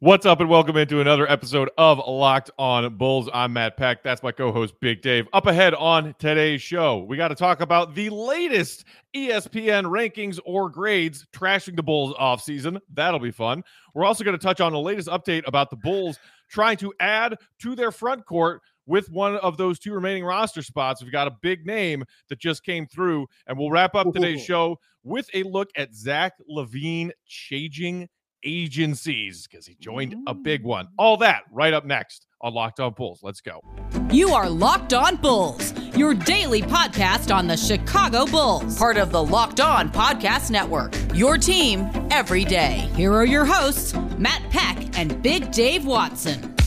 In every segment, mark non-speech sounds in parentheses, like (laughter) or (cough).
What's up, and welcome into another episode of Locked On Bulls. I'm Matt Peck. That's my co host, Big Dave. Up ahead on today's show, we got to talk about the latest ESPN rankings or grades trashing the Bulls offseason. That'll be fun. We're also going to touch on the latest update about the Bulls trying to add to their front court with one of those two remaining roster spots. We've got a big name that just came through, and we'll wrap up today's (laughs) show with a look at Zach LaVine changing agencies because he joined a big one. Mm. All that right up next on Locked On Bulls. Let's go. You are Locked On Bulls, your daily podcast on the Chicago Bulls, part of the Locked On Podcast Network. Your team every day. Here are your hosts, Matt Peck and Big Dave Watson.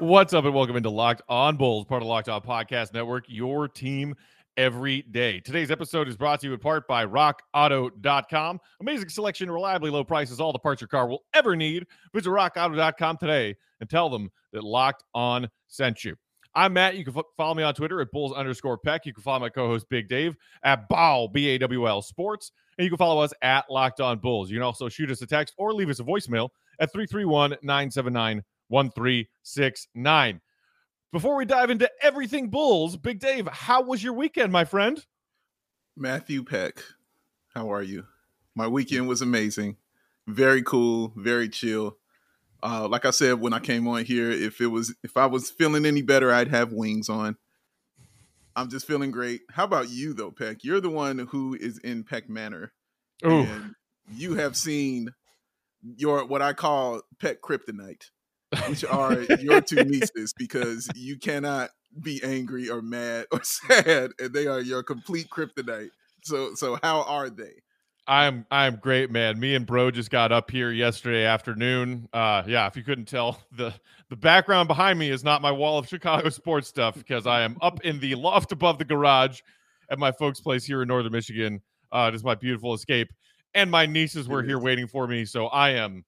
What's up, and welcome into Locked On Bulls, part of Locked On Podcast Network, your team every day. Today's episode is brought to you in part by RockAuto.com. Amazing selection, reliably low prices, all the parts your car will ever need. Visit RockAuto.com today and tell them that Locked On sent you. I'm Matt. You can f- follow me on Twitter at Bulls underscore Peck. You can follow my co-host Big Dave at Bow B A W L Sports, and you can follow us at Locked On Bulls. You can also shoot us a text or leave us a voicemail at 331 979 1369. Before we dive into everything Bulls, Big Dave, how was your weekend, my friend? Matthew Peck, how are you? My weekend was amazing. Very cool, very chill. Uh, like I said when I came on here, if it was if I was feeling any better, I'd have wings on. I'm just feeling great. How about you though, Peck? You're the one who is in Peck Manor. And you have seen your what I call Peck Kryptonite which are your two nieces because you cannot be angry or mad or (laughs) sad and they are your complete kryptonite so so how are they I'm I'm great, man. Me and Bro just got up here yesterday afternoon. Uh yeah, if you couldn't tell, the the background behind me is not my wall of Chicago sports stuff because I am up in the loft above the garage at my folks' place here in northern Michigan. Uh it is my beautiful escape. And my nieces were here waiting for me, so I am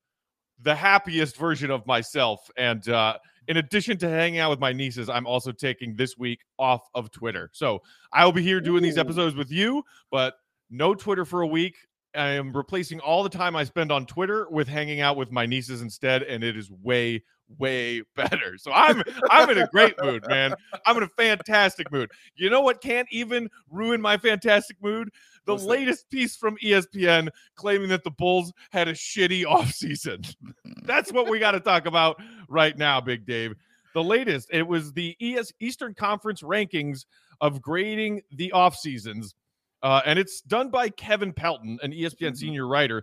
the happiest version of myself. And uh, in addition to hanging out with my nieces, I'm also taking this week off of Twitter. So I will be here doing these episodes with you, but no Twitter for a week. I am replacing all the time I spend on Twitter with hanging out with my nieces instead, and it is way, way (laughs) better. So I'm I'm in a great mood, man. I'm in a fantastic mood. You know what can't even ruin my fantastic mood? The What's that? latest piece from ESPN claiming that the Bulls had a shitty (laughs) offseason. That's what we got to talk about right now, Big Dave. The latest, it was the ES Eastern Conference rankings of grading the off seasons, uh, and it's done by Kevin Pelton, an ESPN Mhm. senior writer.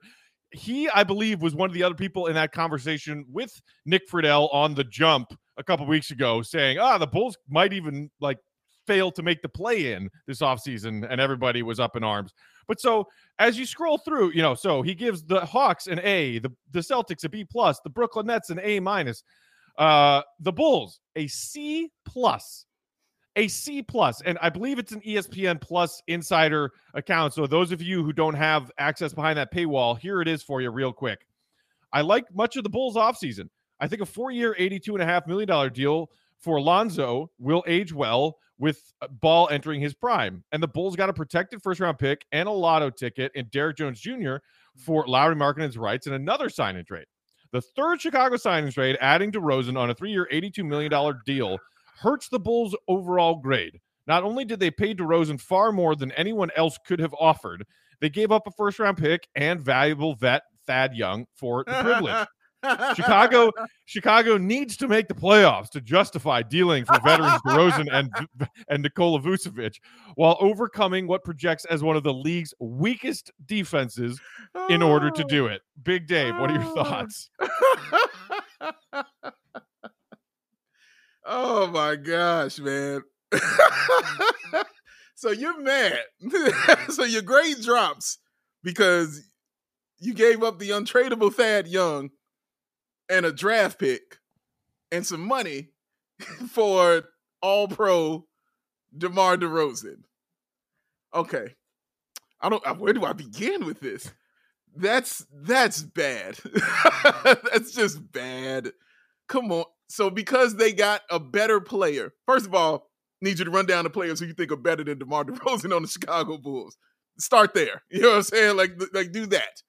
He, I believe, was one of the other people in that conversation with Nick Friedell on the jump a couple weeks ago, saying, "Ah, the Bulls might even like fail to make the play in this offseason," and everybody was up in arms. But so as you scroll through, you know, so he gives the Hawks an A, the the Celtics a B plus, the Brooklyn Nets an A minus, uh, the Bulls a C plus, a C plus, and I believe it's an ESPN Plus insider account. So those of you who don't have access behind that paywall, here it is for you, real quick. I like much of the Bulls offseason. I think a four-year, eighty-two and a half million dollar deal for Lonzo will age well with Ball entering his prime. And the Bulls got a protected first round pick and a lotto ticket in Derrick Jones Jr. for Lauri Markkanen's rights and another sign and trade. The third Chicago sign and trade, adding DeRozan on a three year, $82 million deal, hurts the Bulls' overall grade. Not only did they pay DeRozan far more than anyone else could have offered, they gave up a first round pick and valuable vet Thad Young for the privilege. (laughs) Chicago Chicago needs to make the playoffs to justify dealing for veterans DeRozan and and Nikola Vucevic while overcoming what projects as one of the league's weakest defenses in order to do it. Big Dave, what are your Oh. thoughts? (laughs) oh my gosh, man. (laughs) so you're mad. (laughs) so your grade drops because you gave up the untradeable Thad Young and a draft pick and some money (laughs) for all pro DeMar DeRozan. Okay. I don't uh, where do I begin with this? That's that's bad. (laughs) that's just bad. Come on. so because they got a better player, first of all, need you to run down the players who you think are better than DeMar (laughs) DeRozan on the Chicago Bulls. Start there. You know what I'm saying? Like, like do that.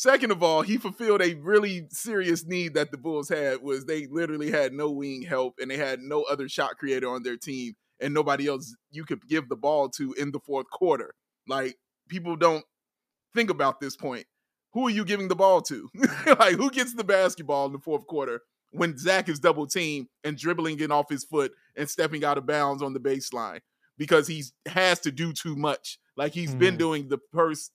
Second of all, he fulfilled a really serious need that the Bulls had was they literally had no wing help and they had no other shot creator on their team and nobody else you could give the ball to in the fourth quarter. Like people don't think about this point. Who are you giving the ball to? (laughs) like who gets the basketball in the fourth quarter when Zach is double teamed and dribbling it off his foot and stepping out of bounds on the baseline because he has to do too much. Like he's mm. been doing the first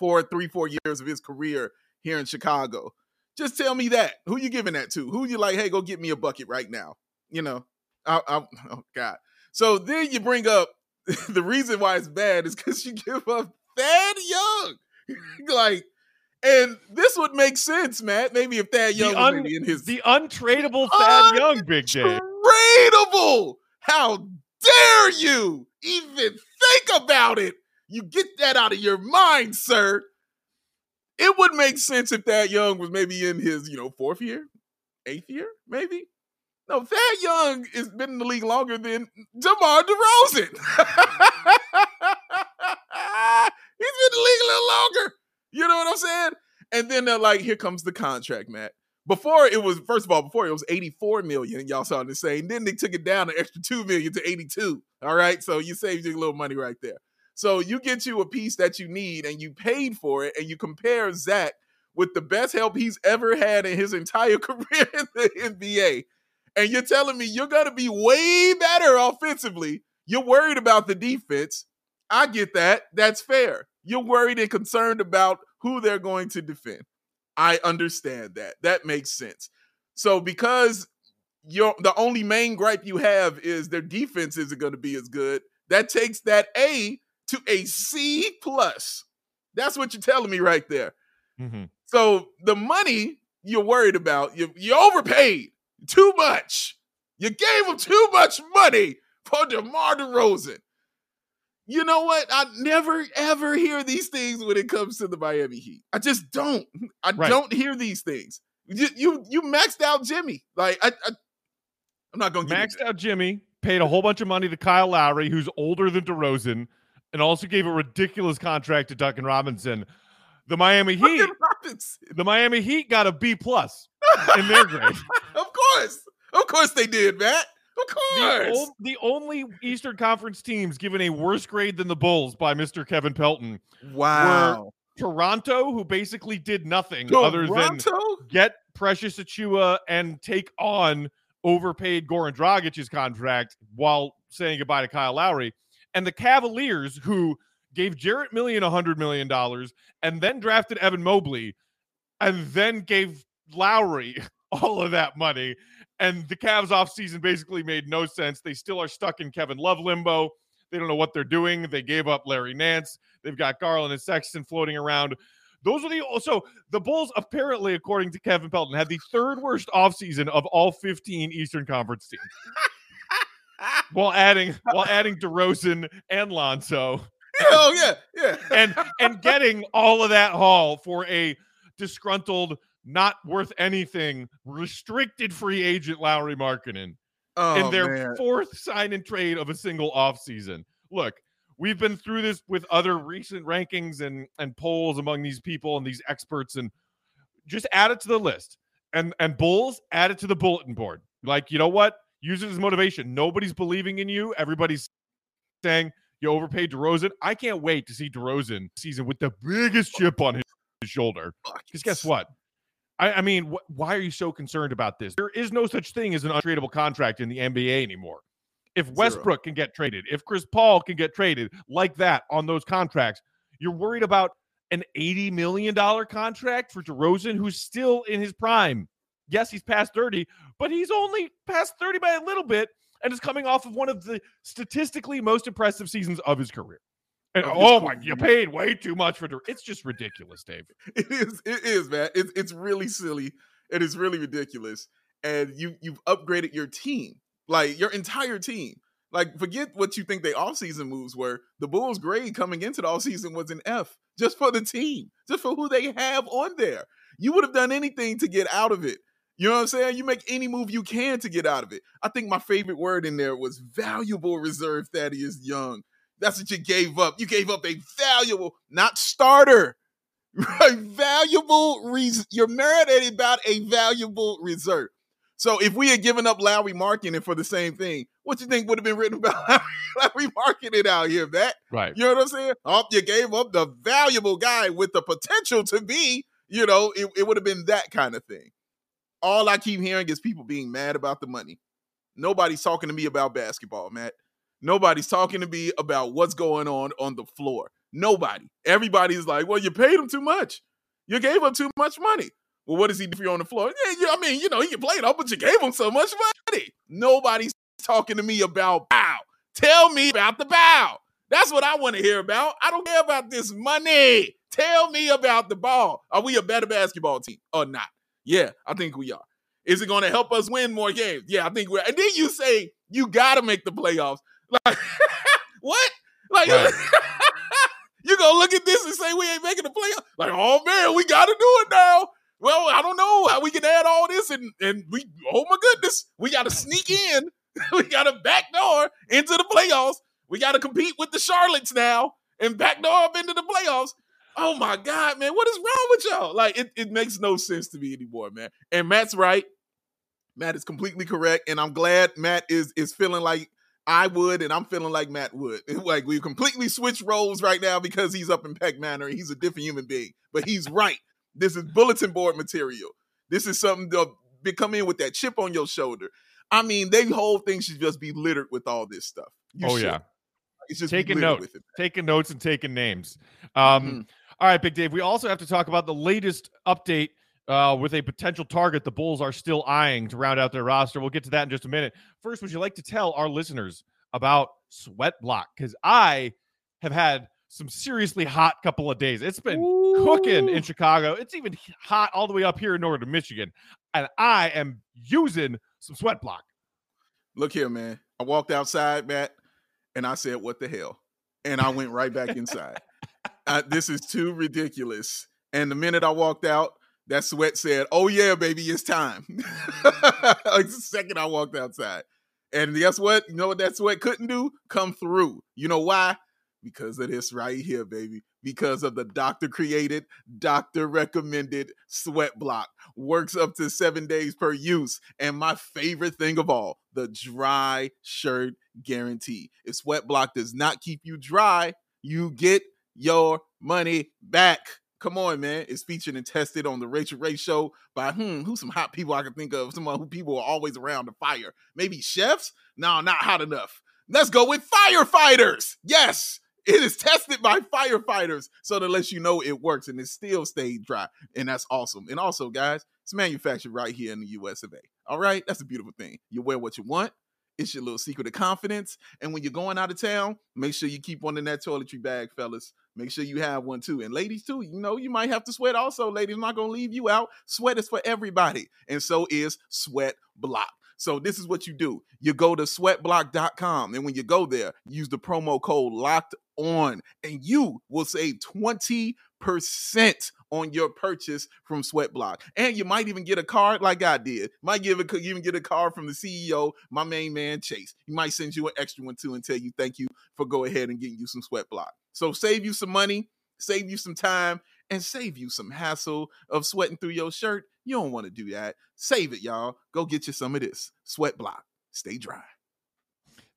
four, three, four years of his career here in Chicago. Just tell me that. Who you giving that to? Who you like? Hey, go get me a bucket right now. You know, I, I, oh God. So then you bring up (laughs) the reason why it's bad is because you give up Thad Young. (laughs) like, and this would make sense, Matt. Maybe if Thad Young un, was maybe in his the untradeable Thad Young, Big J. Untradeable. How dare you even think about it? You get that out of your mind, sir. It would make sense if Thad Young was maybe in his, you know, fourth year, eighth year, maybe. No, Thad Young has been in the league longer than DeMar DeRozan. (laughs) He's been in the league a little longer. You know what I'm saying? And then they're like, here comes the contract, Matt. Before it was, first of all, before it was 84 million, y'all saw the same. Then they took it down an extra 2 million to 82. All right. So you saved you a little money right there. So you get you a piece that you need and you paid for it, and you compare Zach with the best help he's ever had in his entire (laughs) career in the NBA. And you're telling me you're going to be way better offensively. You're worried about the defense. I get that. That's fair. You're worried and concerned about who they're going to defend. I understand that. That makes sense. So because your the only main gripe you have is their defense isn't going to be as good, that takes that A to a C plus. That's what you're telling me right there. Mm-hmm. So the money you're worried about, you you overpaid too much. You gave him too much money for DeMar DeRozan. You know what? I never ever hear these things when it comes to the Miami Heat. I just don't. I right. don't hear these things. You, you you maxed out Jimmy. Like I, I am not going to maxed out Jimmy. Paid a whole bunch of money to Kyle Lowry, who's older than DeRozan and also gave a ridiculous contract to Duncan Robinson. The Miami Heat, the Miami Heat got a B plus in their grade. (laughs) of course, of course they did, Matt. Of course. The, o- the, only Eastern Conference teams given a worse grade than the Bulls by Mr. Kevin Pelton. Wow. Toronto, who basically did nothing Toronto? other than get Precious Achiuwa and take on overpaid Goran Dragic's contract while saying goodbye to Kyle Lowry and the Cavaliers, who gave Jarrett Million $100 million and then drafted Evan Mobley and then gave Lauri (laughs) all of that money. And the Cavs offseason basically made no sense. They still are stuck in Kevin Love limbo. They don't know what they're doing. They gave up Larry Nance. They've got Garland and Sexton floating around. Those are the also the Bulls apparently, according to Kevin Pelton, had the third worst offseason of all 15 Eastern Conference teams. While adding while adding DeRozan and Lonzo. Oh yeah, yeah. and and getting all of that haul for a disgruntled, not worth anything, restricted free agent Lauri Markkanen oh, in their man. fourth sign and trade of a single offseason. Look, we've been through this with other recent rankings and and polls among these people and these experts, and just add it to the list. And and Bulls add it to the bulletin board. Like, you know what? Use it as motivation. Nobody's believing in you. Everybody's saying you overpaid DeRozan. I can't wait to see DeRozan season with the biggest chip on his, his shoulder. Because guess what? I, I mean, wh- why are you so concerned about this? There is no such thing as an untradeable contract in the NBA anymore. If Westbrook Zero. can get traded, if Chris Paul can get traded like that on those contracts, you're worried about an $80 million contract for DeRozan, who's still in his prime. Yes, he's past 30, but he's only past 30 by a little bit and is coming off of one of the statistically most impressive seasons of his career. And, oh my, you paid way too much for it's just ridiculous, Dave. (laughs) It is, it is, man. It's it's really silly. It is really ridiculous. And you you've upgraded your team, like your entire team. Like, forget what you think the offseason moves were. The Bulls' grade coming into the offseason was an F just for the team, just for who they have on there. You would have done anything to get out of it You know what I'm saying? You make any move you can to get out of it. I think my favorite word in there was valuable reserve Thaddeus Young. That's what you gave up. You gave up a valuable, not starter, (laughs) a valuable reason. You're merited about a valuable reserve. So if we had given up Lauri Markkanen for the same thing, what you think would have been written about (laughs) Lauri Markkanen out here, Matt? Right. You know what I'm saying? Oh, you gave up the valuable guy with the potential to be, you know, it, it would have been that kind of thing. All I keep hearing is people being mad about the money. Nobody's talking to me about basketball, Matt. Nobody's talking to me about what's going on on the floor. Nobody. Everybody's like, well, you paid him too much. You gave him too much money. Well, what does he do for you on the floor? Yeah, yeah, I mean, you know, he can play it up, but you gave him so much money. Nobody's talking to me about bow. Tell me about the bow. That's what I want to hear about. I don't care about this money. Tell me about the ball. Are we a better basketball team or not? Yeah, I think we are. Is it going to help us win more games? Yeah, I think we're. And then you say you got to make the playoffs. Like, (laughs) what? Like, Right. (laughs) you gonna look at this and say we ain't making the playoffs? Like, oh man, we got to do it now. Well, I don't know how we can add all this and and we. Oh my goodness, we got to sneak in. (laughs) we got to backdoor into the playoffs. We got to compete with the Charlottes now and backdoor up into the playoffs. Oh my God, man, what is wrong with y'all? Like, it, it makes no sense to me anymore, man. And Matt's right. Matt is completely correct, and I'm glad Matt is is feeling like I would, and I'm feeling like Matt would. (laughs) Like we completely switched roles right now because he's up in Peck Manor. and He's a different human being, but he's right. This is bulletin board material. This is something to come in with that chip on your shoulder. I mean, they whole thing should just be littered with all this stuff. You oh should. yeah. it's just Taking littered note. with it. Taking notes and taking names. Um, Mhm. All right, Big Dave. We also have to talk about the latest update uh, with a potential target the Bulls are still eyeing to round out their roster. We'll get to that in just a minute. First, would you like to tell our listeners about Sweat Block? Because I have had some seriously hot couple of days. It's been cooking in Chicago. It's even hot all the way up here in northern Michigan. And I am using some Sweat Block. Look here, man. I walked outside, Matt, and I said, "What the hell?" And I went right back inside. This is too ridiculous. And the minute I walked out, that sweat said, "Oh yeah, baby, it's time." (laughs) like the second I walked outside, and guess what? You know what that sweat couldn't do? Come through. You know why? Because of this right here, baby. Because of the doctor created, doctor recommended sweat block. Works up to seven days per use. And my favorite thing of all, the dry shirt guarantee. If sweat block does not keep you dry, you get your money back. Come on, man. It's featured and tested on the Rachael Ray show by hmm, who's some hot people I can think of? Someone who people are always around the fire. Maybe chefs? No, not hot enough. Let's go with firefighters. Yes, it is tested by firefighters. So that lets you know it works and it still stayed dry. And that's awesome. And also, guys, it's manufactured right here in the US of A. All right. That's a beautiful thing. You wear what you want. It's your little secret of confidence. And when you're going out of town, make sure you keep one in that toiletry bag, fellas. Make sure you have one too. And ladies too, you know, you might have to sweat also. Ladies, I'm not gonna leave you out. Sweat is for everybody. And so is Sweat Block. So this is what you do. You go to sweatblock.com. And when you go there, use the promo code locked on, and you will save 20% on your purchase from Sweatblock. And you might even get a card like I did. Might give a, even get a card from the CEO, my main man Chase. He might send you an extra one too and tell you thank you for go ahead and getting you some Sweatblock. So save you some money, save you some time, and save you some hassle of sweating through your shirt. You don't want to do that. Save it, y'all. Go get you some of this Sweatblock. Stay dry.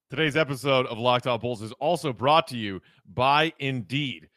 Today's episode of Locked On Bulls is also brought to you by Indeed.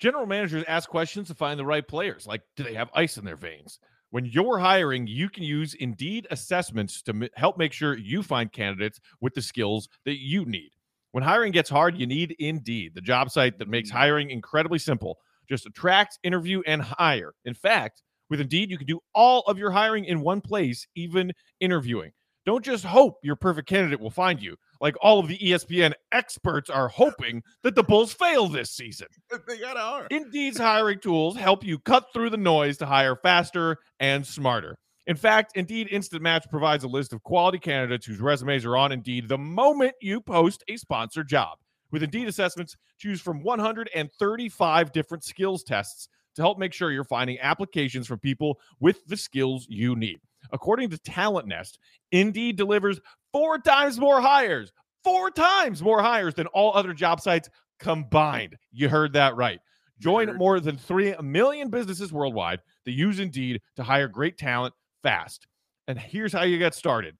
General managers ask questions to find the right players, like do they have ice in their veins? When you're hiring, you can use Indeed assessments to m- help make sure you find candidates with the skills that you need. When hiring gets hard, you need Indeed, the job site that makes mm. hiring incredibly simple. Just attract, interview, and hire. In fact, with Indeed, you can do all of your hiring in one place, even interviewing. Don't just hope your perfect candidate will find you. Like all of the ESPN experts are hoping that the Bulls fail this season. (laughs) They got a R. Indeed's hiring tools help you cut through the noise to hire faster and smarter. In fact, Indeed Instant Match provides a list of quality candidates whose resumes are on Indeed the moment you post a sponsored job. With Indeed assessments, choose from 135 different skills tests to help make sure you're finding applications from people with the skills you need. According to Talent Nest, Indeed delivers four times more hires, four times more hires than all other job sites combined. You heard that right. Join more than 3 million businesses worldwide that use Indeed to hire great talent fast. And here's how you get started.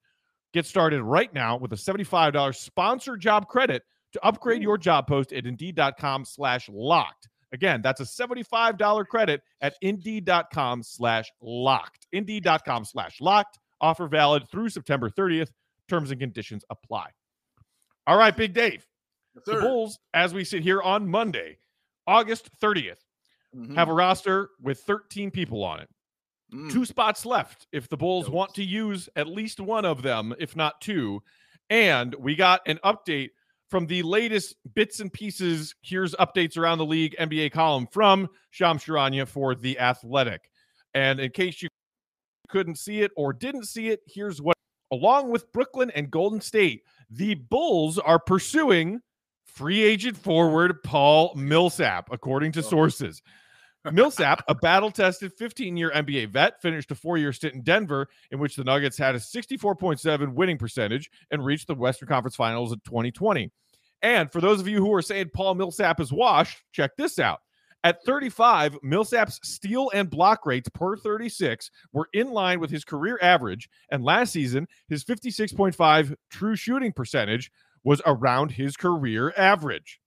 Get started right now with a $75 sponsored job credit to upgrade your job post at indeed.com slash locked. Again, that's a $75 credit at indeed.com slash locked. Indeed.com slash locked. Offer valid through September 30th. Terms and conditions apply. All right, Big Dave. Yes, The. Bulls, as we sit here on Monday, August 30th, Mhm. have a roster with 13 people on it. Mm. Two spots left if the Bulls want to use at least one of them, if not two. And we got an update from the latest bits and pieces. Here's updates around the league NBA column from Shams Charania for The Athletic. And in case you couldn't see it or didn't see it, here's what along with Brooklyn and Golden State, the Bulls are pursuing free agent forward Paul Millsap, according to Oh. sources. Millsap, a battle tested 15 year NBA vet, finished a four year stint in Denver, in which the Nuggets had a 64.7 winning percentage and reached the Western Conference Finals in 2020. And for those of you who are saying Paul Millsap is washed, check this out. At 35, Millsap's steal and block rates per 36 were in line with his career average. And last season, his 56.5 true shooting percentage was around his career average.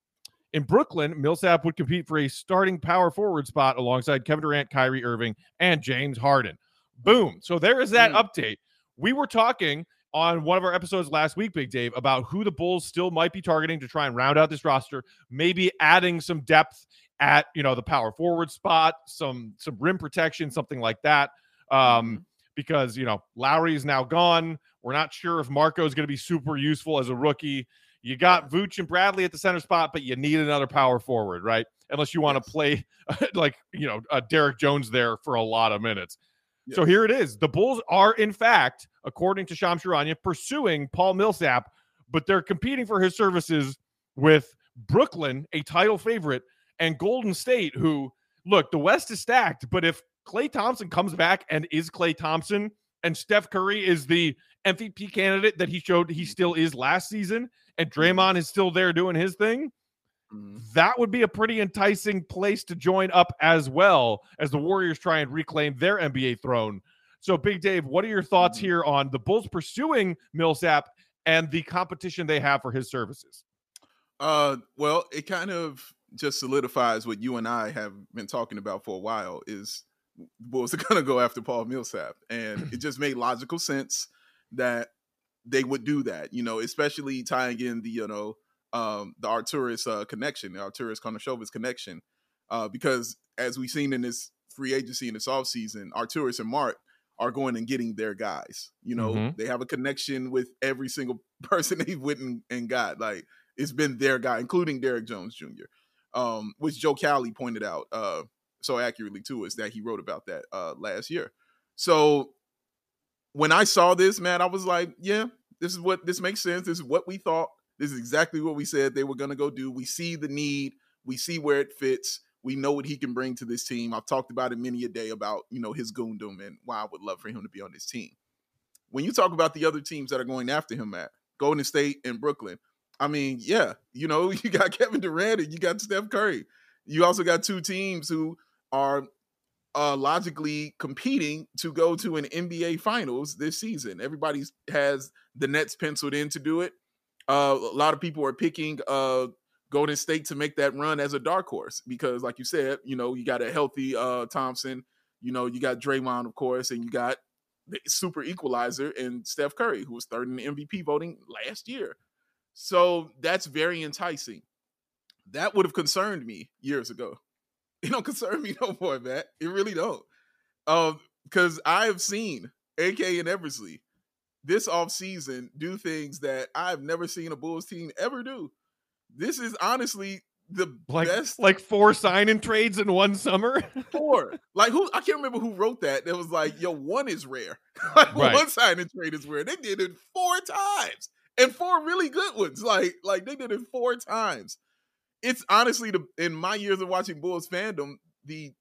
In Brooklyn, Millsap would compete for a starting power forward spot alongside Kevin Durant, Kyrie Irving, and James Harden. Boom. So there is that Mm. update. We were talking on one of our episodes last week, Big Dave, about who the Bulls still might be targeting to try and round out this roster, maybe adding some depth at you know the power forward spot, some some rim protection, something like that. Um, because you know Lauri is now gone. We're not sure if Marco is going to be super useful as a rookie. You got Vooch and Bradley at the center spot, but you need another power forward, right? Unless you want to Yes. play (laughs) like you know uh, Derrick Jones there for a lot of minutes. So here it is. The Bulls are, in fact, according to Shams Charania, pursuing Paul Millsap, but they're competing for his services with Brooklyn, a title favorite, and Golden State, who look, the West is stacked, but if Klay Thompson comes back and is Klay Thompson, and Steph Curry is the MVP candidate that he showed he still is last season, and Draymond is still there doing his thing, Mhm. that would be a pretty enticing place to join up as well as the Warriors try and reclaim their NBA throne. So, Big Dave, what are your thoughts Mhm. here on the Bulls pursuing Millsap and the competition they have for his services? Uh, well, it kind of just solidifies what you and I have been talking about for a while is the Bulls are going to go after Paul Millsap. And it (clears throat) just made logical sense that they would do that, you know, especially tying in the, you know, um, the Arturas uh, connection, the Arturas Karnisovas connection. Uh, because as we've seen in this free agency in this offseason, Arturas and Marc are going and getting their guys. You know, Mhm. they have a connection with every single (laughs) person they've went and, and got. Like, it's been their guy, including Derrick Jones Jr., um, which Joe Cowley pointed out uh, so accurately to us that he wrote about that uh, last year. So when I saw this, man, I was like, yeah, this is what this makes sense. This is what we thought. This is exactly what we said they were going to go do. We see the need. We see where it fits. We know what he can bring to this team. I've talked about it many a day about you know his goondom and why I would love for him to be on this team. When you talk about the other teams that are going after him, at Golden State and Brooklyn, I mean, yeah, you know, (laughs) you got Kevin Durant and you got Steph Curry. You also got two teams who are uh, logically competing to go to an NBA Finals this season. Everybody has the Nets penciled in to do it. Uh, a lot of people are picking uh, Golden State to make that run as a dark horse because, like you said, you know, you got a healthy uh, Thompson. You know, you got Draymond, of course, and you got the super equalizer and Steph Curry, who was third in the MVP voting last year. So that's very enticing. That would have concerned me years ago. (laughs) It don't concern me no more, Matt. It really don't. Um, because I've seen AK and Eversley this offseason do things that I've never seen a Bulls team ever do. This is honestly the Like, best like four sign in trades in one summer? (laughs) four. Like who I can't remember who wrote that. That was like, yo, one is rare. (laughs) like Right. one sign and trade is rare. They did it four times. And four really good ones. Like, like they did it four times. It's honestly the in my years of watching Bulls fandom, the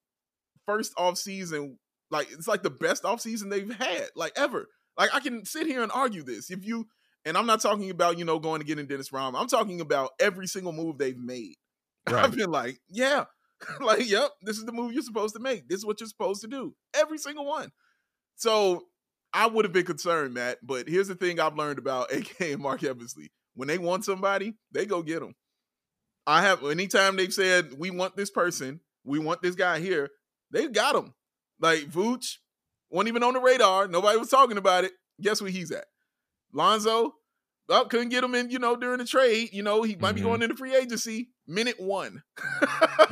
first off season, Like it's like the best offseason they've had, like ever. Like I can sit here and argue this. If you and I'm not talking about, you know, going to get in Dennis Rodman. I'm talking about every single move they've made. (laughs) Right. I've been like, yeah, (laughs) like, yep, this is the move you're supposed to make. This is what you're supposed to do. Every single one. So I would have been concerned, Matt. But here's the thing I've learned about AK and Marc Eversley. When they want somebody, they go get them. I have anytime they've said we want this person, we want this guy here, they've got him. Like Vooch wasn't even on the radar. Nobody was talking about it. Guess where he's at? Lonzo, well, couldn't get him in, you know, during the trade. You know, he might Mhm. be going into free agency minute one.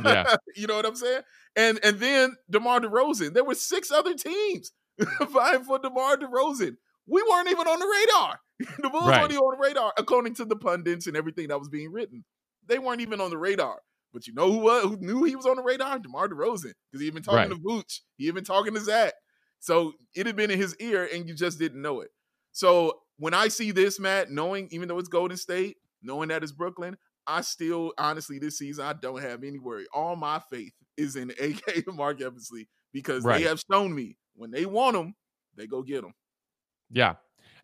Yeah. (laughs) you know what I'm saying? And and then DeMar DeRozan. There were six other teams (laughs) vying for DeMar DeRozan. We weren't even on the radar. (laughs) the Bulls Right. weren't even on the radar, according to the pundits and everything that was being written. They weren't even on the radar. But you know who was, who knew he was on the radar? DeMar DeRozan. Because he had been talking Right. to Vooch. He had been talking to Zach. So it had been in his ear and you just didn't know it. So when I see this, Matt, knowing even though it's Golden State, knowing that it's Brooklyn, I still honestly this season I don't have any worry. All my faith is in (laughs) AK and Marc Eversley because Right. they have shown me when they want them, they go get them. Yeah.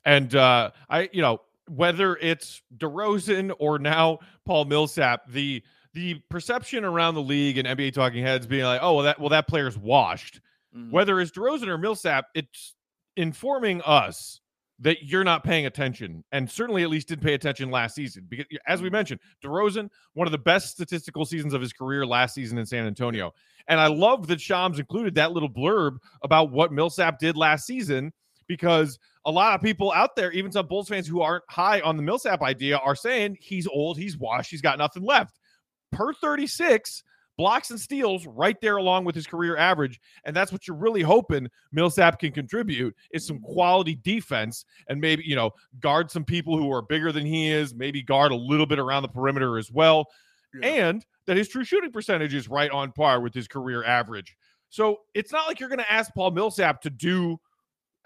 And uh I you know, whether it's DeRozan or now Paul Millsap, the the perception around the league and NBA talking heads being like, "Oh, well that well that player's washed." Mm-hmm. Whether it's DeRozan or Millsap, it's informing us that you're not paying attention, and certainly at least didn't pay attention last season. Because as we mentioned, DeRozan, one of the best statistical seasons of his career last season in San Antonio, and I love that Shams included that little blurb about what Millsap did last season because a lot of people out there, even some Bulls fans who aren't high on the Millsap idea, are saying he's old, he's washed, he's got nothing left. Per 36, blocks and steals right there along with his career average. And that's what you're really hoping Millsap can contribute is some quality defense and maybe, you know, guard some people who are bigger than he is, maybe guard a little bit around the perimeter as well. Yeah. And that his true shooting percentage is right on par with his career average. So it's not like you're going to ask Paul Millsap to do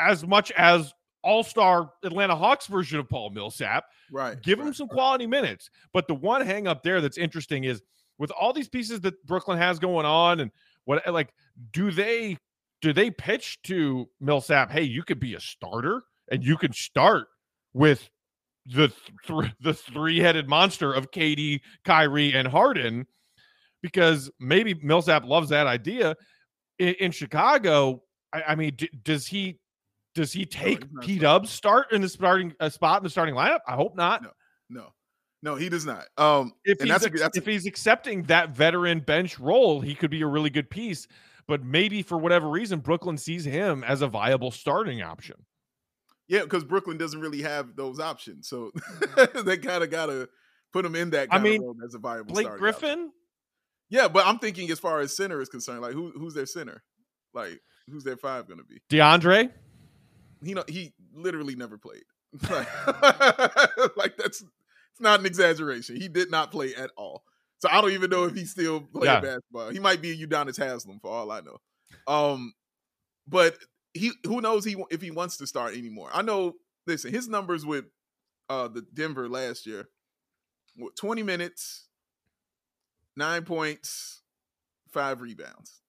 as much as all star Atlanta Hawks version of Paul Millsap. Right. Give him right. some quality minutes. But the one hang up there that's interesting is with all these pieces that Brooklyn has going on and what like do they do they pitch to Millsap, hey, you could be a starter and you can start with the th- the three-headed monster of KD, Kyrie, and Harden because maybe Millsap loves that idea. In, in Chicago, I, I mean, d- does he does he take not P Dub's start in the starting uh, spot in the starting lineup? I hope not. No. No, no he does not. Um If and he's that's a, a, if he's accepting that veteran bench role, he could be a really good piece. But maybe for whatever reason, Brooklyn sees him as a viable starting option. yeah, because Brooklyn doesn't really have those options. So (laughs) they kind of gotta put him in that I mean, as a viable Blake starting option. Griffin, Yeah, but I'm thinking as far as center is concerned, like who who's their center? Like who's their five gonna be? DeAndre, He know he literally never played. (laughs) (laughs) Like, (laughs) like that's it's not an exaggeration. He did not play at all. So I don't even know if he's still playing Yeah. basketball. He might be a Udonis Haslem for all I know. Um, but he who knows he if he wants to start anymore. I know. Listen, his numbers with uh the Denver last year, what, twenty minutes, nine points, five rebounds.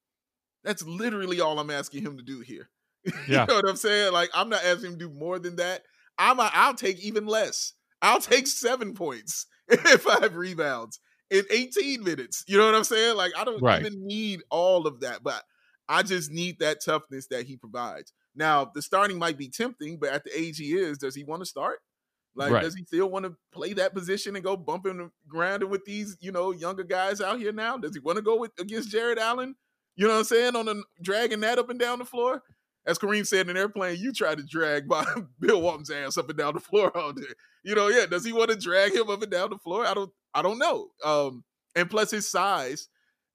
That's literally all I'm asking him to do here. (laughs) Yeah. you know what I'm saying? Like I'm not asking him to do more than that. I'm a, I'll take even less. I'll take seven points if I have rebounds in 18 minutes. You know what I'm saying? Like I don't Right. even need all of that, but I just need that toughness that he provides. Now the starting might be tempting, but at the age he is, does he want to start? Like, Right. does he still want to play that position and go bumping and grinding with these, you know, younger guys out here now? Does he want to go with against Jarrett Allen? You know what I'm saying? On the dragging that up and down the floor. As Kareem said in airplane, you try to drag by (laughs) Bill Walton's ass up and down the floor all day. You know, yeah. Does he want to drag him up and down the floor? I don't I don't know. Um, and plus his size.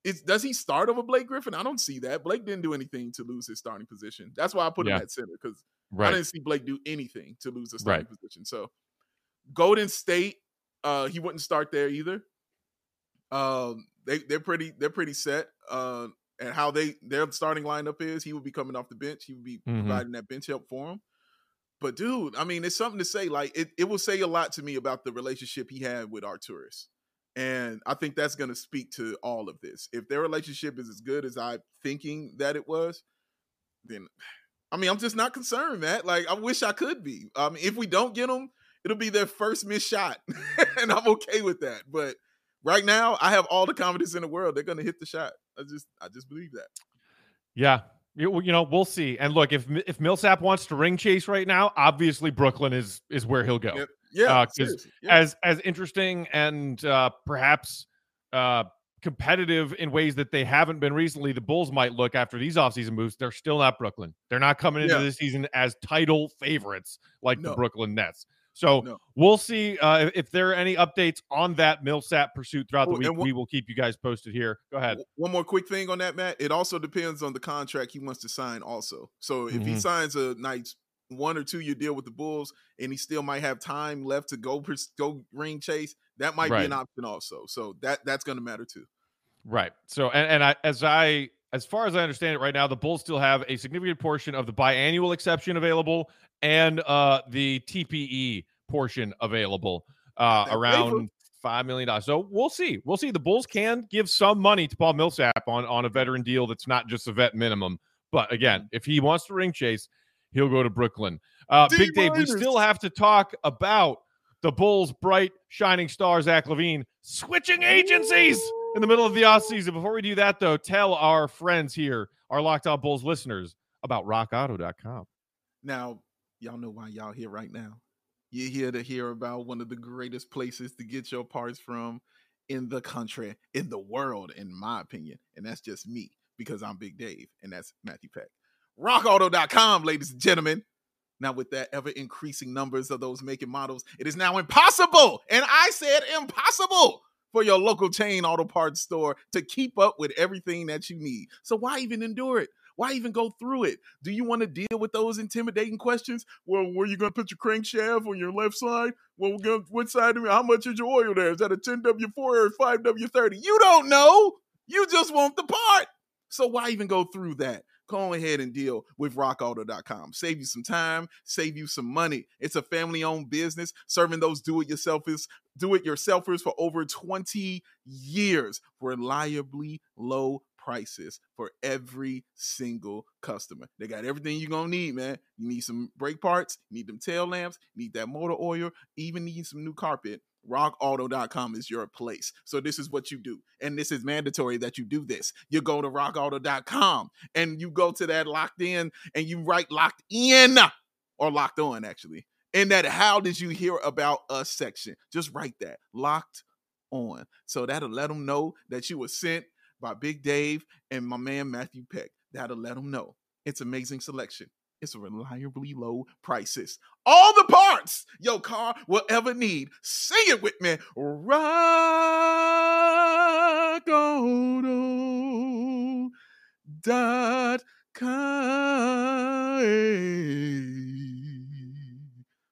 It's, does he start over Blake Griffin? I don't see that. Blake didn't do anything to lose his starting position. That's why I put Yeah. him at center because I didn't see Blake do anything to lose his starting position. So Golden State, uh, he wouldn't start there either. Um, they they're pretty they're pretty set. Uh, and how they their starting lineup is, he would be coming off the bench. He would be Mhm. providing that bench help for him. But dude, I mean, it's something to say. Like it, it will say a lot to me about the relationship he had with Arturas. And I think that's going to speak to all of this. If their relationship is as good as I'm thinking that it was, then I mean, I'm just not concerned, man. Like I wish I could be. I mean, if we don't get them, it'll be their first missed shot, (laughs) and I'm okay with that. But right now, I have all the confidence in the world they're going to hit the shot. I just, I just believe that. Yeah, you, you know, we'll see. And look, if if Millsap wants to ring chase right now, obviously Brooklyn is is where he'll go. Yep. Yeah, seriously. Yeah. as as interesting and uh, perhaps uh, competitive in ways that they haven't been recently, the Bulls might look after these offseason moves. They're still not Brooklyn. They're not coming into Yeah. this season as title favorites like the Brooklyn Nets. So No. we'll see uh, if, there are any updates on that Millsap pursuit throughout the week. one- we will keep you guys posted here. Go ahead. One more quick thing on that, Matt. It also depends on the contract he wants to sign. Also, so if he Mhm. signs a nice one or two year deal with the Bulls, and he still might have time left to go go ring chase, that might Right. be an option also. So that that's going to matter too. Right. So, and, and I, as I, as far as I understand it right now, the Bulls still have a significant portion of the biannual exception available and uh, the TPE portion available uh, around five million dollars. So we'll see. We'll see. The Bulls can give some money to Paul Millsap on on a veteran deal that's not just a vet minimum. But again, if he wants to ring chase, he'll go to Brooklyn. Uh, Big Dave, we still have to talk about the Bulls' bright, shining star, Zach LaVine, switching agencies in the middle of the offseason. Before we do that, though, tell our friends here, our Locked On Bulls listeners, about rockauto.com. Now, y'all know why y'all here right now. You're here to hear about one of the greatest places to get your parts from in the country, in the world, in my opinion. And that's just me because I'm Big Dave, and that's Matthew Peck. RockAuto.com, ladies and gentlemen. Now, with that ever increasing numbers of those making models, it is now impossible, and I said impossible, for your local chain auto parts store to keep up with everything that you need. So, why even endure it? Why even go through it? Do you want to deal with those intimidating questions? Well, where you going to put your crankshaft on your left side? Well, we're gonna, what side? How much is your oil there? Is that a 10W4 or a 5W30? You don't know. You just want the part. So why even go through that? Go ahead and deal with rockauto.com. Save you some time, save you some money. It's a family owned business serving those do it yourselfers, do it yourselfers for over 20 years. Reliably low prices for every single customer. They got everything you're gonna need, man. You need some brake parts, you need them tail lamps, need that motor oil, even need some new carpet. RockAuto.com is your place. So this is what you do. And this is mandatory that you do this. You go to rockauto.com and you go to that locked in and you write locked in or locked on actually. In that how did you hear about us section? Just write that. Locked on. So that'll let them know that you were sent by Big Dave and my man Matthew Peck. That'll let them know. It's amazing selection. It's a reliably low prices. All the parts your car will ever need. Sing it with me. Rock Auto dot com.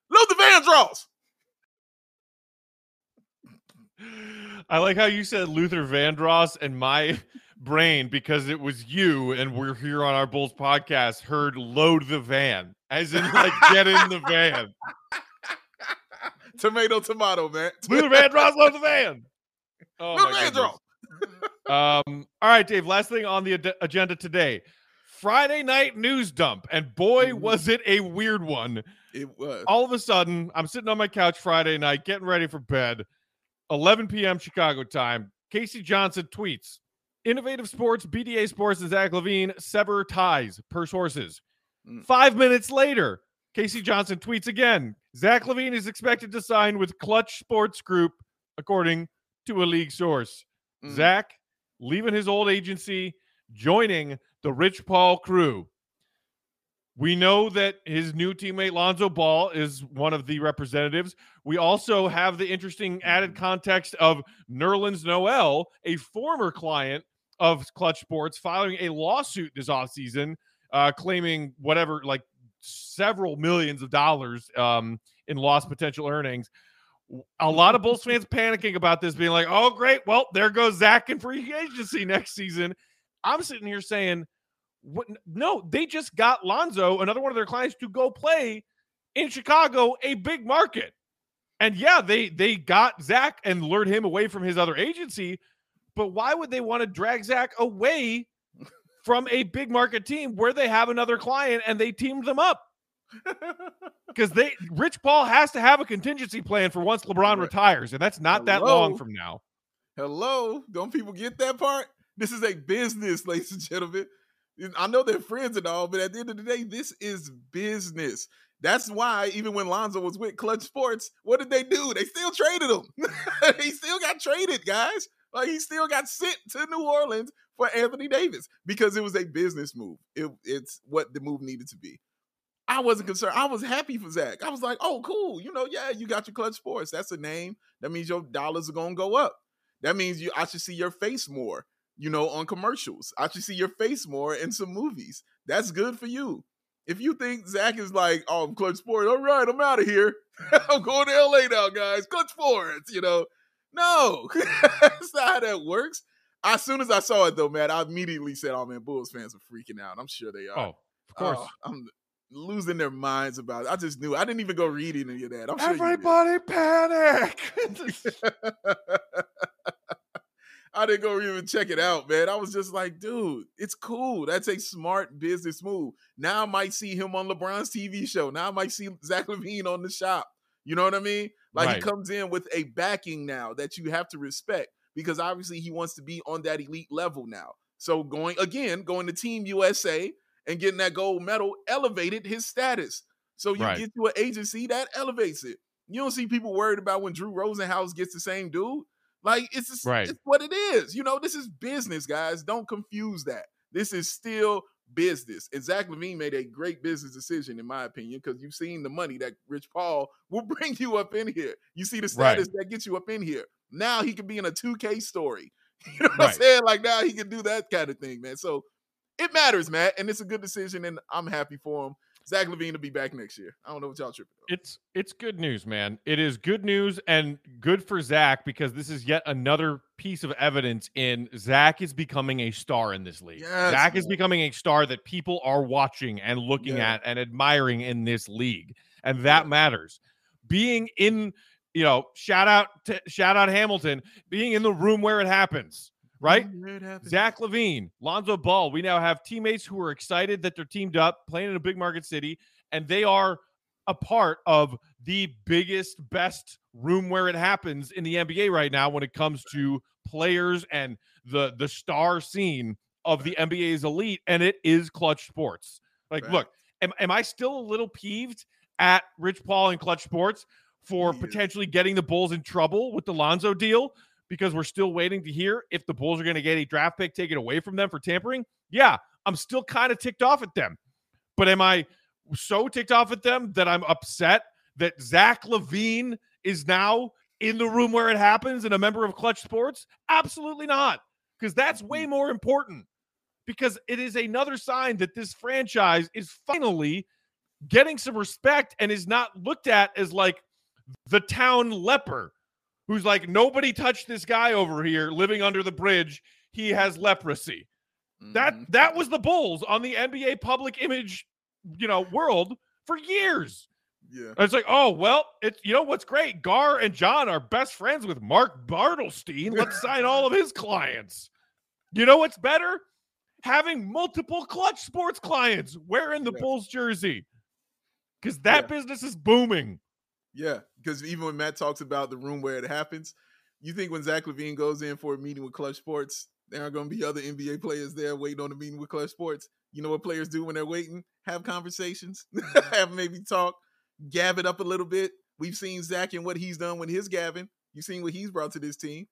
Load the van draws. I like how you said Luther Vandross and my (laughs) brain, because it was you and we're here on our Bulls podcast, heard load the van, as in like get in the van. (laughs) tomato, tomato, man. (laughs) Luther Vandross, load the van. Oh, Luther my Vandross. Um, all right, Dave. Last thing on the ad- agenda today Friday night news dump. And boy, was it a weird one. It was. All of a sudden, I'm sitting on my couch Friday night, getting ready for bed, 11 p.m. Chicago time. K.C. Johnson tweets Innovative Sports, BDA Sports, and Zach LaVine sever ties per sources. Mm. Five minutes later, K.C. Johnson tweets again Zach LaVine is expected to sign with Klutch Sports Group, according to a league source. Mm. Zach leaving his old agency, joining the Rich Paul crew. We know that his new teammate Lonzo Ball is one of the representatives. We also have the interesting added context of Nerlens Noel, a former client of Klutch Sports, filing a lawsuit this offseason, uh, claiming whatever, like several millions of dollars um, in lost potential earnings. A lot of Bulls fans panicking about this, being like, oh, great. Well, there goes Zach in free agency next season. I'm sitting here saying, what? No, they just got Lonzo, another one of their clients, to go play in Chicago, a big market. And yeah, they they got Zach and lured him away from his other agency. But why would they want to drag Zach away from a big market team where they have another client and they teamed them up (laughs) because they Rich Paul has to have a contingency plan for once LeBron retires, and that's not that long from now. Hello, don't people get that part? This is a business, ladies and gentlemen. I know they're friends and all, but at the end of the day, this is business. That's why even when Lonzo was with Klutch Sports, what did they do? They still traded him. (laughs) he still got traded, guys. Like he still got sent to New Orleans for Anthony Davis because it was a business move. It, it's what the move needed to be. I wasn't concerned. I was happy for Zach. I was like, oh, cool. You know, yeah, you got your Klutch Sports. That's a name. That means your dollars are gonna go up. That means you I should see your face more, you know, on commercials. I should see your face more in some movies. That's good for you. If you think Zach is like, oh, I'm Klutch Sports, all right, I'm out of here. (laughs) I'm going to LA now, guys. Klutch Sports, you know. No, (laughs) that's not how that works. As soon as I saw it though, man, I immediately said, "Oh man, Bulls fans are freaking out." I'm sure they are. Oh, of oh, course. Oh, I'm losing their minds about it. I just knew. I didn't even go read any of that. I'm sure. Everybody panic. (laughs) I didn't go even check it out, man. I was just like, dude, it's cool. That's a smart business move. Now I might see him on LeBron's TV show. Now I might see (laughs) Zach LaVine on the shop. You know what I mean? Like Right. he comes in with a backing now that you have to respect because obviously he wants to be on that elite level now. So going again, going to Team USA and getting that gold medal elevated his status. So you Right. get to an agency that elevates it. You don't see people worried about when Drew Rosenhaus gets the same dude. Like it's just, Right. it's what it is. You know, this is business, guys. Don't confuse that. This is still business. And Zach LaVine made a great business decision, in my opinion, because you've seen the money that Rich Paul (laughs) will bring you up in here. You see the Right. status that gets you up in here. Now he could be in a 2K story. (laughs) You know what I'm saying? Like now he can do that kind of thing, man. So it matters, Matt, and it's a good decision, and I'm happy for him. Zach LaVine will be back next year. I don't know what y'all tripping. on. it's it's good news, man. It is good news and good for Zach because this is yet another piece of evidence in Zach is becoming a star in this league. Yes, Zach is becoming a star that people are watching and looking Yeah. at and admiring in this league, and that Yeah. matters. Being in, you know, shout out to shout out Hamilton, being in the room where it happens, right? Where it happened. Zach LaVine, Lonzo Ball. We now have teammates who are excited that they're teamed up, playing in a big market city, and they are a part of the biggest, best room where it happens in the NBA right now when it comes to players and the the star scene of the NBA's elite, and it is Klutch Sports. Like, look, am, am I still a little peeved at Rich Paul and Klutch Sports for potentially getting the Bulls in trouble with the Lonzo deal? Because we're still waiting to hear if the Bulls are going to get a draft pick taken away from them for tampering. Yeah, I'm still kind of ticked off at them. But am I so ticked off at them that I'm upset that Zach LaVine is now in the room where it happens and a member of Klutch Sports? Absolutely not. Because that's way mm-hmm. more important. Because it is another sign that this franchise is finally getting some respect and is not looked at as like the town leper who's like nobody touched this guy over here living under the bridge. He has leprosy. That Mhm. that was the bulls on the nba public image you know world for years. Yeah. And it's like oh well it's you know what's great? Gar and john are best friends with mark bartelstein. (laughs) Let's sign all of his clients. You know what's better? Having multiple klutch sports clients wearing the Yeah. bulls jersey. Because that Yeah. business is booming Yeah, because even when Matt talks about the room where it happens, you think when Zach LaVine goes in for a meeting with Klutch Sports, there are going to be other NBA players there waiting on a meeting with Klutch Sports. You know what players do when they're waiting? Have conversations, (laughs) mm-hmm. have maybe talk, gab it up a little bit. We've seen Zach and what he's done with his gabbing. You've seen what he's brought to this team.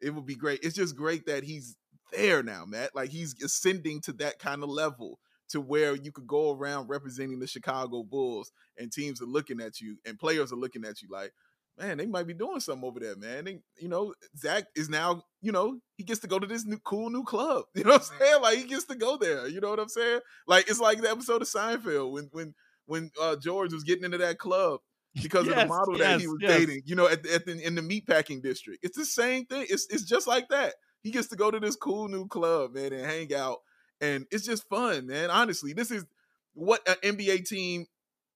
It would be great. It's just great that he's there now, Matt. Like he's ascending to that kind of level to where you could go around representing the Chicago Bulls and teams are looking at you and players are looking at you like, man, they might be doing something over there, man. They, you know, Zach is now, you know, he gets to go to this new cool new club. (laughs) You know what I'm saying? Like he gets to go there. You know what I'm saying? Like it's like the episode of Seinfeld when when when uh, George was getting into that club (laughs) because of the Yes, model that he was yes. dating. You know, at, the- at the, in the meatpacking district. It's the same thing. It's it's just like that. He gets to go to this cool new club, man, and hang out, and it's just fun, man. Honestly, this is what an NBA team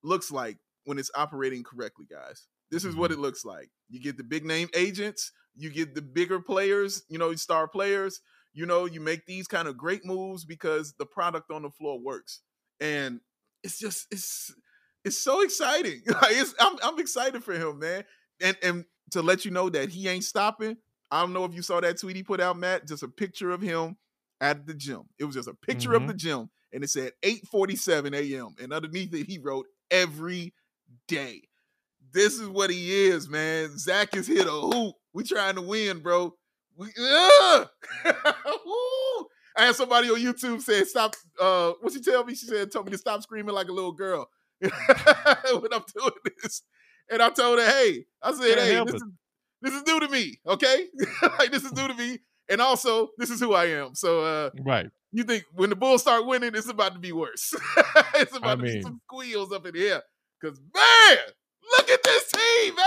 looks like when it's operating correctly, guys. This is what mm-hmm. it looks like. You get the big name agents, you get the bigger players, you know, star players, You know, you make these kind of great moves because the product on the floor works, and it's just it's it's so exciting. (laughs) Like it's, I'm I'm excited for him, man. And and to let you know that he ain't stopping. I don't know if you saw that tweet he put out, Matt. Just a picture of him at the gym. It was just a picture Mhm. of the gym, and it said 8:47 a.m. And underneath it, he wrote every day. This is what he is, man. Zach is hit a hoop. We trying to win, bro. We! (laughs) Woo! I had somebody on YouTube say, "Stop." Uh, what she tell me? She said, "Told me to stop screaming like a little girl (laughs) when I'm doing this." And I told her, "Hey," I said, Can't "Hey, this is this is new to me. Okay, (laughs) like this is new to me, and also this is who I am." So, uh, Right. you think when the Bulls start winning, it's about to be worse. (laughs) it's about I to be some squeals up in here. Cause man, look at this team, man.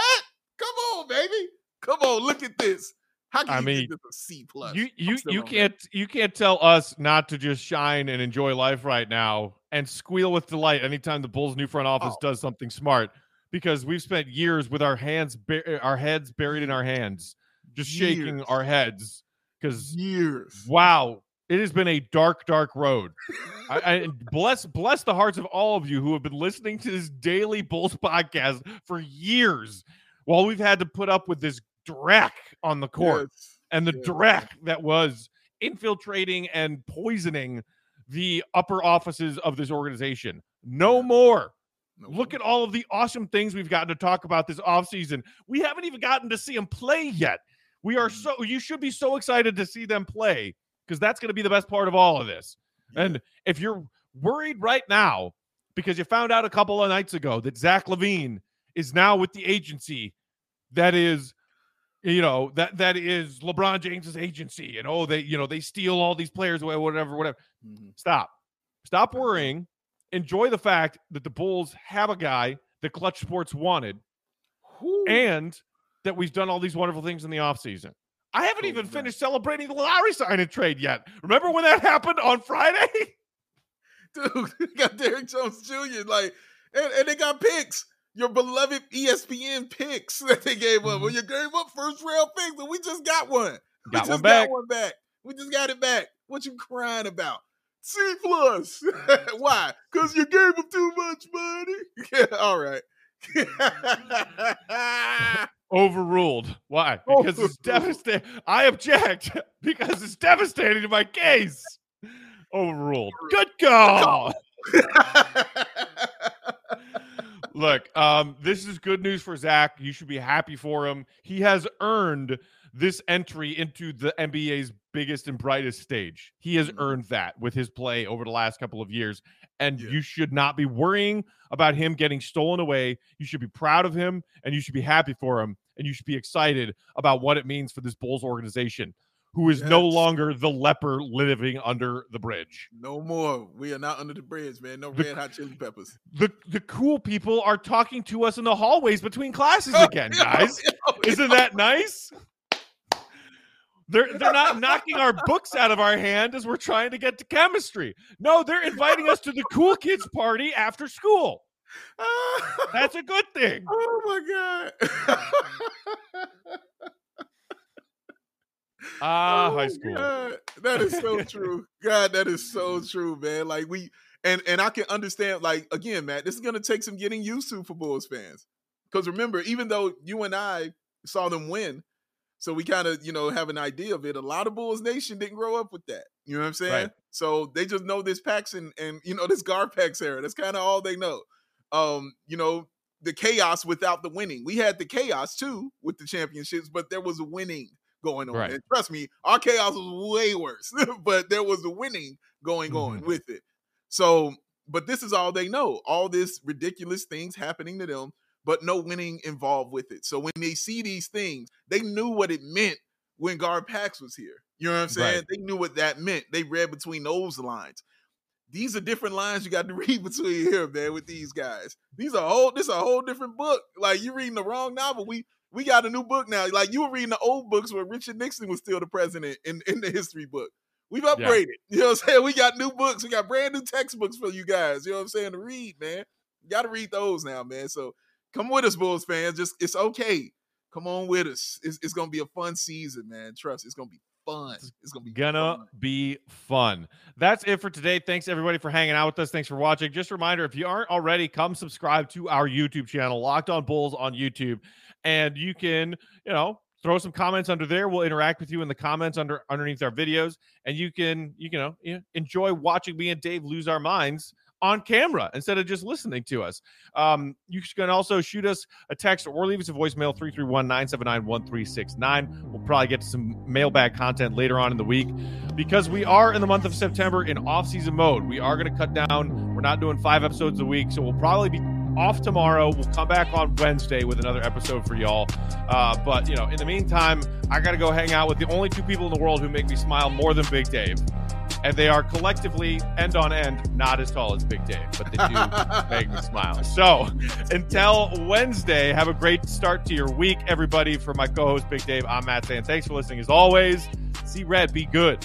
Come on, baby. Come on, look at this. How can I you mean, give this a C plus? You you you can't you can't tell us not to just shine and enjoy life right now and squeal with delight anytime the Bulls' new front office Oh. does something smart because we've spent years with our hands our heads buried in our hands, just shaking our heads because years. wow, it has been a dark dark road. I, I bless bless the hearts of all of you who have been listening to this daily Bulls podcast for years while we've had to put up with this dreck on the court Yes. and the Yes. dreck that was infiltrating and poisoning the upper offices of this organization. No Yeah. more. No Look more. at all of the awesome things we've gotten to talk about this offseason. We haven't even gotten to see him play yet. We are Mhm. so you should be so excited to see them play because that's going to be the best part of all of this. And if you're worried right now because you found out a couple of nights ago that Zach LaVine is now with the agency that is you know that that is LeBron James's agency and oh they you know they steal all these players away whatever whatever Mhm. stop stop worrying enjoy the fact that the Bulls have a guy that Klutch Sports wanted Whew. and that we've done all these wonderful things in the offseason. I haven't even finished celebrating the Lauri sign and trade yet. Remember when that (laughs) happened on Friday? (laughs) dude, (laughs) they got Derrick Jones Jr. Like, and, and they got picks. Your beloved ESPN picks that they gave up. Well, mm-hmm. you gave up first round picks, and we just got one. We Got just one back. got one back. We just got it back. What you crying about? C plus. Why? Because you gave them too much money. Yeah, all right. Mm-hmm. Overruled. Why? Because it's devastating. I object (laughs) because it's devastating to my case. Overruled. Good (laughs) call. Look, um, this is good news for Zach. You should be happy for him. He has earned this entry into the NBA's biggest and brightest stage. He has Mhm. earned that with his play over the last couple of years. And Yeah. you should not be worrying about him getting stolen away. You should be proud of him and you should be happy for him. And you should be excited about what it means for this Bulls organization, who is no longer the leper living under the bridge. no more. We are not under the bridge, man. No The- red hot chili peppers. the the cool people are talking to us in the hallways between (laughs) classes again, guys. (laughs) Isn't that nice? They're they're not knocking our books out of our hand as we're trying to get to chemistry. No, they're inviting us to the cool kids party after school. (laughs) That's a good thing. oh my god. (laughs) Ah, Oh high school. God. That is so true. God, that is so (laughs) true, man. Like we and and I can understand, like, again, Matt, this is gonna take some getting used to for Bulls fans. Because remember, even though you and I saw them win, so we kind of, you know, have an idea of it. A lot of Bulls Nation didn't grow up with that. You know what I'm saying? Right. So they just know this Paxson and and you know this Garpax era. That's kind of all they know. Um, you know, the chaos without the winning. We had the chaos too with the championships, but there was a winning going on. Right. And trust me, our chaos was way worse, (laughs) but there was a winning going on Mhm. with it. So, but this is all they know. All this ridiculous things happening to them, but no winning involved with it. So when they see these things, they knew what it meant when Guard Pax was here. You know what I'm saying? Right. They knew what that meant. They read between those lines. These are different lines you got to (laughs) read between here, man, with these guys. These are whole this is a whole different book. Like you reading the wrong novel. We we got a new book now. Like you were reading the old books where Richard Nixon was still the president in, in the history book. We've upgraded. (laughs) You know what I'm saying? We got new books. We got brand new textbooks for you guys. You know what I'm saying? To read, man. You gotta read those now, man. So come with us, Bulls fans. Just it's okay. Come on with us. It's, it's gonna be a fun season, man. Trust, it's gonna be fun. It's gonna be gonna fun. be fun. That's it for today. Thanks everybody for hanging out with us. Thanks for watching. Just a reminder, if you aren't already, come subscribe to our YouTube channel, Locked On Bulls on YouTube, and you can, you know, throw some comments under there. We'll interact with you in the comments under underneath our videos, and you can, you know, you know, enjoy watching me and Dave lose our minds on camera instead of just listening to us. Um, you can also shoot us a text or leave us a voicemail 331 979 1369. We'll probably get some mailbag content later on in the week because we are in the month of September in off season mode. We are going to cut down. We're not doing five episodes a week, so we'll probably be off tomorrow. We'll come back on Wednesday with another episode for y'all. Uh, but, you know, in the meantime, I got to go hang out with the only two people in the world who make me smile more than Big Dave and they are collectively end on end not as tall as Big Dave, but they do (laughs) make me smile. So until Wednesday, have a great start to your week, everybody. For my co-host Big Dave, I'm Matt saying thanks for listening as always. See red, be good.